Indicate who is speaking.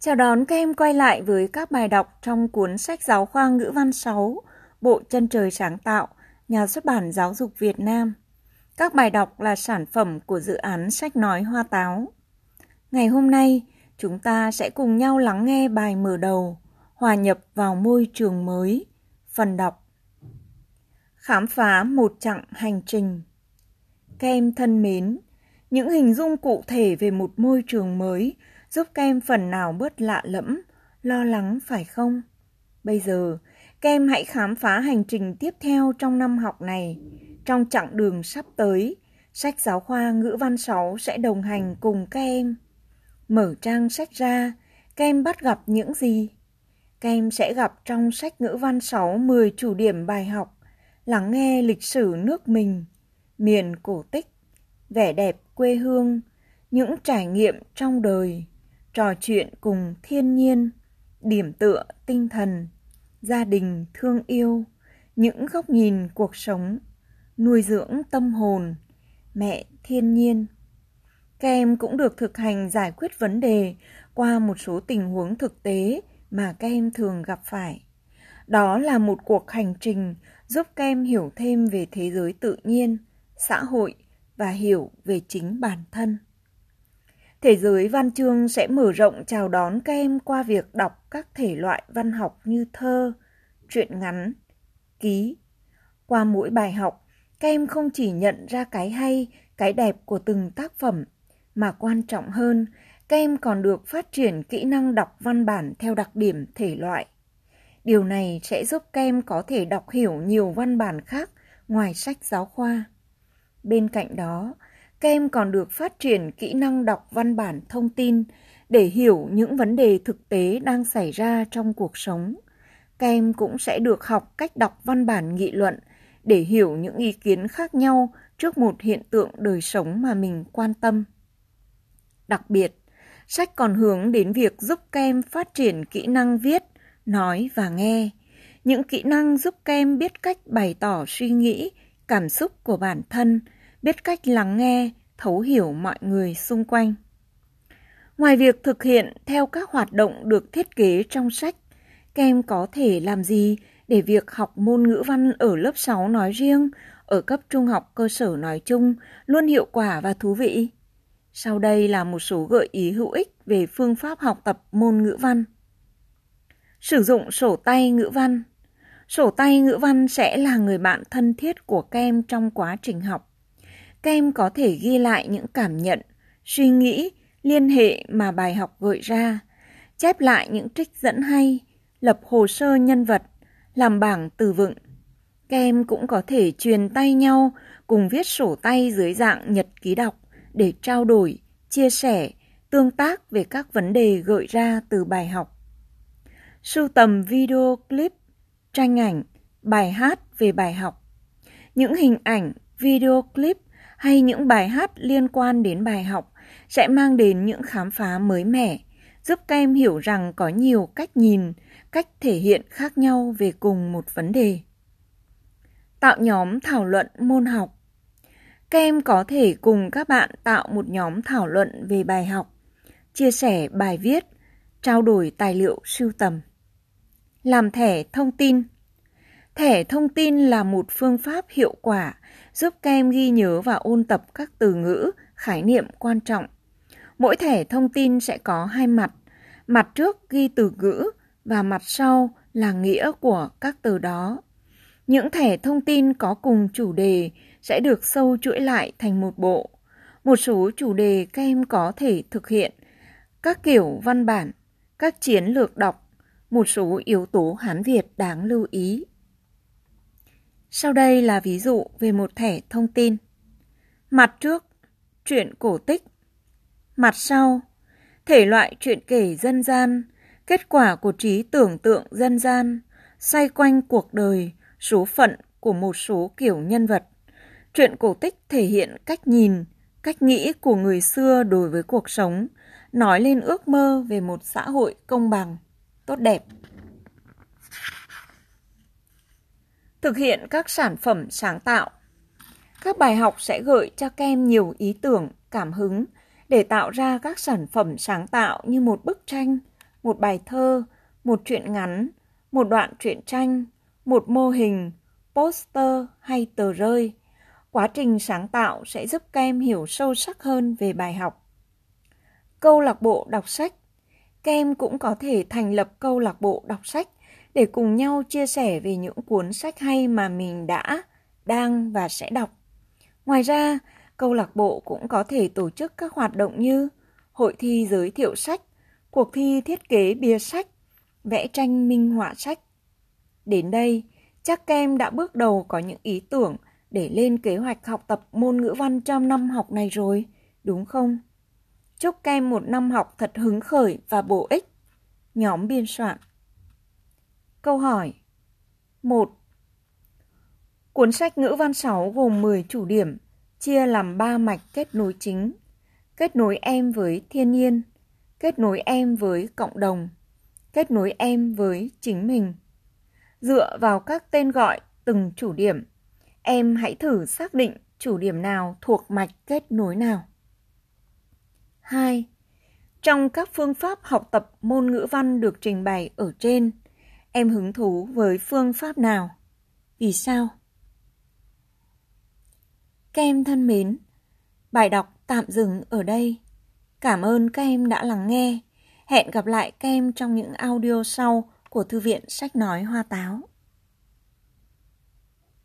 Speaker 1: Chào đón các em quay lại với các bài đọc trong cuốn sách giáo khoa ngữ văn 6, Bộ Chân trời sáng tạo, nhà xuất bản Giáo dục Việt Nam. Các bài đọc là sản phẩm của dự án sách nói hoa táo. Ngày hôm nay, chúng ta sẽ cùng nhau lắng nghe bài mở đầu, hòa nhập vào môi trường mới, phần đọc. Khám phá một chặng hành trình. Các em thân mến, những hình dung cụ thể về một môi trường mới – giúp các em phần nào bớt lạ lẫm, lo lắng phải không? Bây giờ, các em hãy khám phá hành trình tiếp theo trong năm học này. Trong chặng đường sắp tới, sách giáo khoa ngữ văn 6 sẽ đồng hành cùng các em. Mở trang sách ra, các em bắt gặp những gì? Các em sẽ gặp trong sách ngữ văn 6 10 chủ điểm bài học, lắng nghe lịch sử nước mình, miền cổ tích, vẻ đẹp quê hương, những trải nghiệm trong đời trò chuyện cùng thiên nhiên, điểm tựa tinh thần, gia đình thương yêu, những góc nhìn cuộc sống, nuôi dưỡng tâm hồn, mẹ thiên nhiên. Các em cũng được thực hành giải quyết vấn đề qua một số tình huống thực tế mà các em thường gặp phải. Đó là một cuộc hành trình giúp các em hiểu thêm về thế giới tự nhiên, xã hội và hiểu về chính bản thân. Thế giới văn chương sẽ mở rộng chào đón các em qua việc đọc các thể loại văn học như thơ, truyện ngắn, ký. Qua mỗi bài học, các em không chỉ nhận ra cái hay, cái đẹp của từng tác phẩm, mà quan trọng hơn, các em còn được phát triển kỹ năng đọc văn bản theo đặc điểm thể loại. Điều này sẽ giúp các em có thể đọc hiểu nhiều văn bản khác ngoài sách giáo khoa. Bên cạnh đó, các em còn được phát triển kỹ năng đọc văn bản thông tin để hiểu những vấn đề thực tế đang xảy ra trong cuộc sống. Các em cũng sẽ được học cách đọc văn bản nghị luận để hiểu những ý kiến khác nhau trước một hiện tượng đời sống mà mình quan tâm. Đặc biệt, sách còn hướng đến việc giúp các em phát triển kỹ năng viết, nói và nghe. Những kỹ năng giúp các em biết cách bày tỏ suy nghĩ, cảm xúc của bản thân – biết cách lắng nghe, thấu hiểu mọi người xung quanh. Ngoài việc thực hiện theo các hoạt động được thiết kế trong sách, các em có thể làm gì để việc học môn ngữ văn ở lớp 6 nói riêng, ở cấp trung học cơ sở nói chung luôn hiệu quả và thú vị? Sau đây là một số gợi ý hữu ích về phương pháp học tập môn ngữ văn. Sử dụng sổ tay ngữ văn. Sổ tay ngữ văn sẽ là người bạn thân thiết của các em trong quá trình học các em có thể ghi lại những cảm nhận, suy nghĩ, liên hệ mà bài học gợi ra, chép lại những trích dẫn hay, lập hồ sơ nhân vật, làm bảng từ vựng. Các em cũng có thể truyền tay nhau cùng viết sổ tay dưới dạng nhật ký đọc để trao đổi, chia sẻ, tương tác về các vấn đề gợi ra từ bài học. Sưu tầm video clip, tranh ảnh, bài hát về bài học. Những hình ảnh, video clip hay những bài hát liên quan đến bài học sẽ mang đến những khám phá mới mẻ, giúp các em hiểu rằng có nhiều cách nhìn, cách thể hiện khác nhau về cùng một vấn đề. Tạo nhóm thảo luận môn học Các em có thể cùng các bạn tạo một nhóm thảo luận về bài học, chia sẻ bài viết, trao đổi tài liệu sưu tầm. Làm thẻ thông tin Thẻ thông tin là một phương pháp hiệu quả giúp các em ghi nhớ và ôn tập các từ ngữ, khái niệm quan trọng. Mỗi thẻ thông tin sẽ có hai mặt, mặt trước ghi từ ngữ và mặt sau là nghĩa của các từ đó. Những thẻ thông tin có cùng chủ đề sẽ được sâu chuỗi lại thành một bộ. Một số chủ đề các em có thể thực hiện các kiểu văn bản, các chiến lược đọc, một số yếu tố Hán Việt đáng lưu ý. Sau đây là ví dụ về một thẻ thông tin. Mặt trước, truyện cổ tích. Mặt sau, thể loại truyện kể dân gian, kết quả của trí tưởng tượng dân gian, xoay quanh cuộc đời, số phận của một số kiểu nhân vật. Truyện cổ tích thể hiện cách nhìn, cách nghĩ của người xưa đối với cuộc sống, nói lên ước mơ về một xã hội công bằng, tốt đẹp. Thực hiện các sản phẩm sáng tạo. Các bài học sẽ gợi cho các em nhiều ý tưởng, cảm hứng để tạo ra các sản phẩm sáng tạo như một bức tranh, một bài thơ, một truyện ngắn, một đoạn truyện tranh, một mô hình, poster hay tờ rơi. Quá trình sáng tạo sẽ giúp các em hiểu sâu sắc hơn về bài học. Câu lạc bộ đọc sách Các em cũng có thể thành lập câu lạc bộ đọc sách để cùng nhau chia sẻ về những cuốn sách hay mà mình đã, đang và sẽ đọc. Ngoài ra, câu lạc bộ cũng có thể tổ chức các hoạt động như hội thi giới thiệu sách, cuộc thi thiết kế bìa sách, vẽ tranh minh họa sách. Đến đây, chắc các em đã bước đầu có những ý tưởng để lên kế hoạch học tập môn ngữ văn trong năm học này rồi, đúng không? Chúc các em một năm học thật hứng khởi và bổ ích. Nhóm biên soạn Câu hỏi 1. Cuốn sách ngữ văn 6 gồm 10 chủ điểm, chia làm 3 mạch kết nối chính. Kết nối em với thiên nhiên, kết nối em với cộng đồng, kết nối em với chính mình. Dựa vào các tên gọi từng chủ điểm, em hãy thử xác định chủ điểm nào thuộc mạch kết nối nào. 2. Trong các phương pháp học tập môn ngữ văn được trình bày ở trên, em hứng thú với phương pháp nào? Vì sao? Các em thân mến, bài đọc tạm dừng ở đây. Cảm ơn các em đã lắng nghe. Hẹn gặp lại các em trong những audio sau của Thư viện Sách Nói Hoa Táo.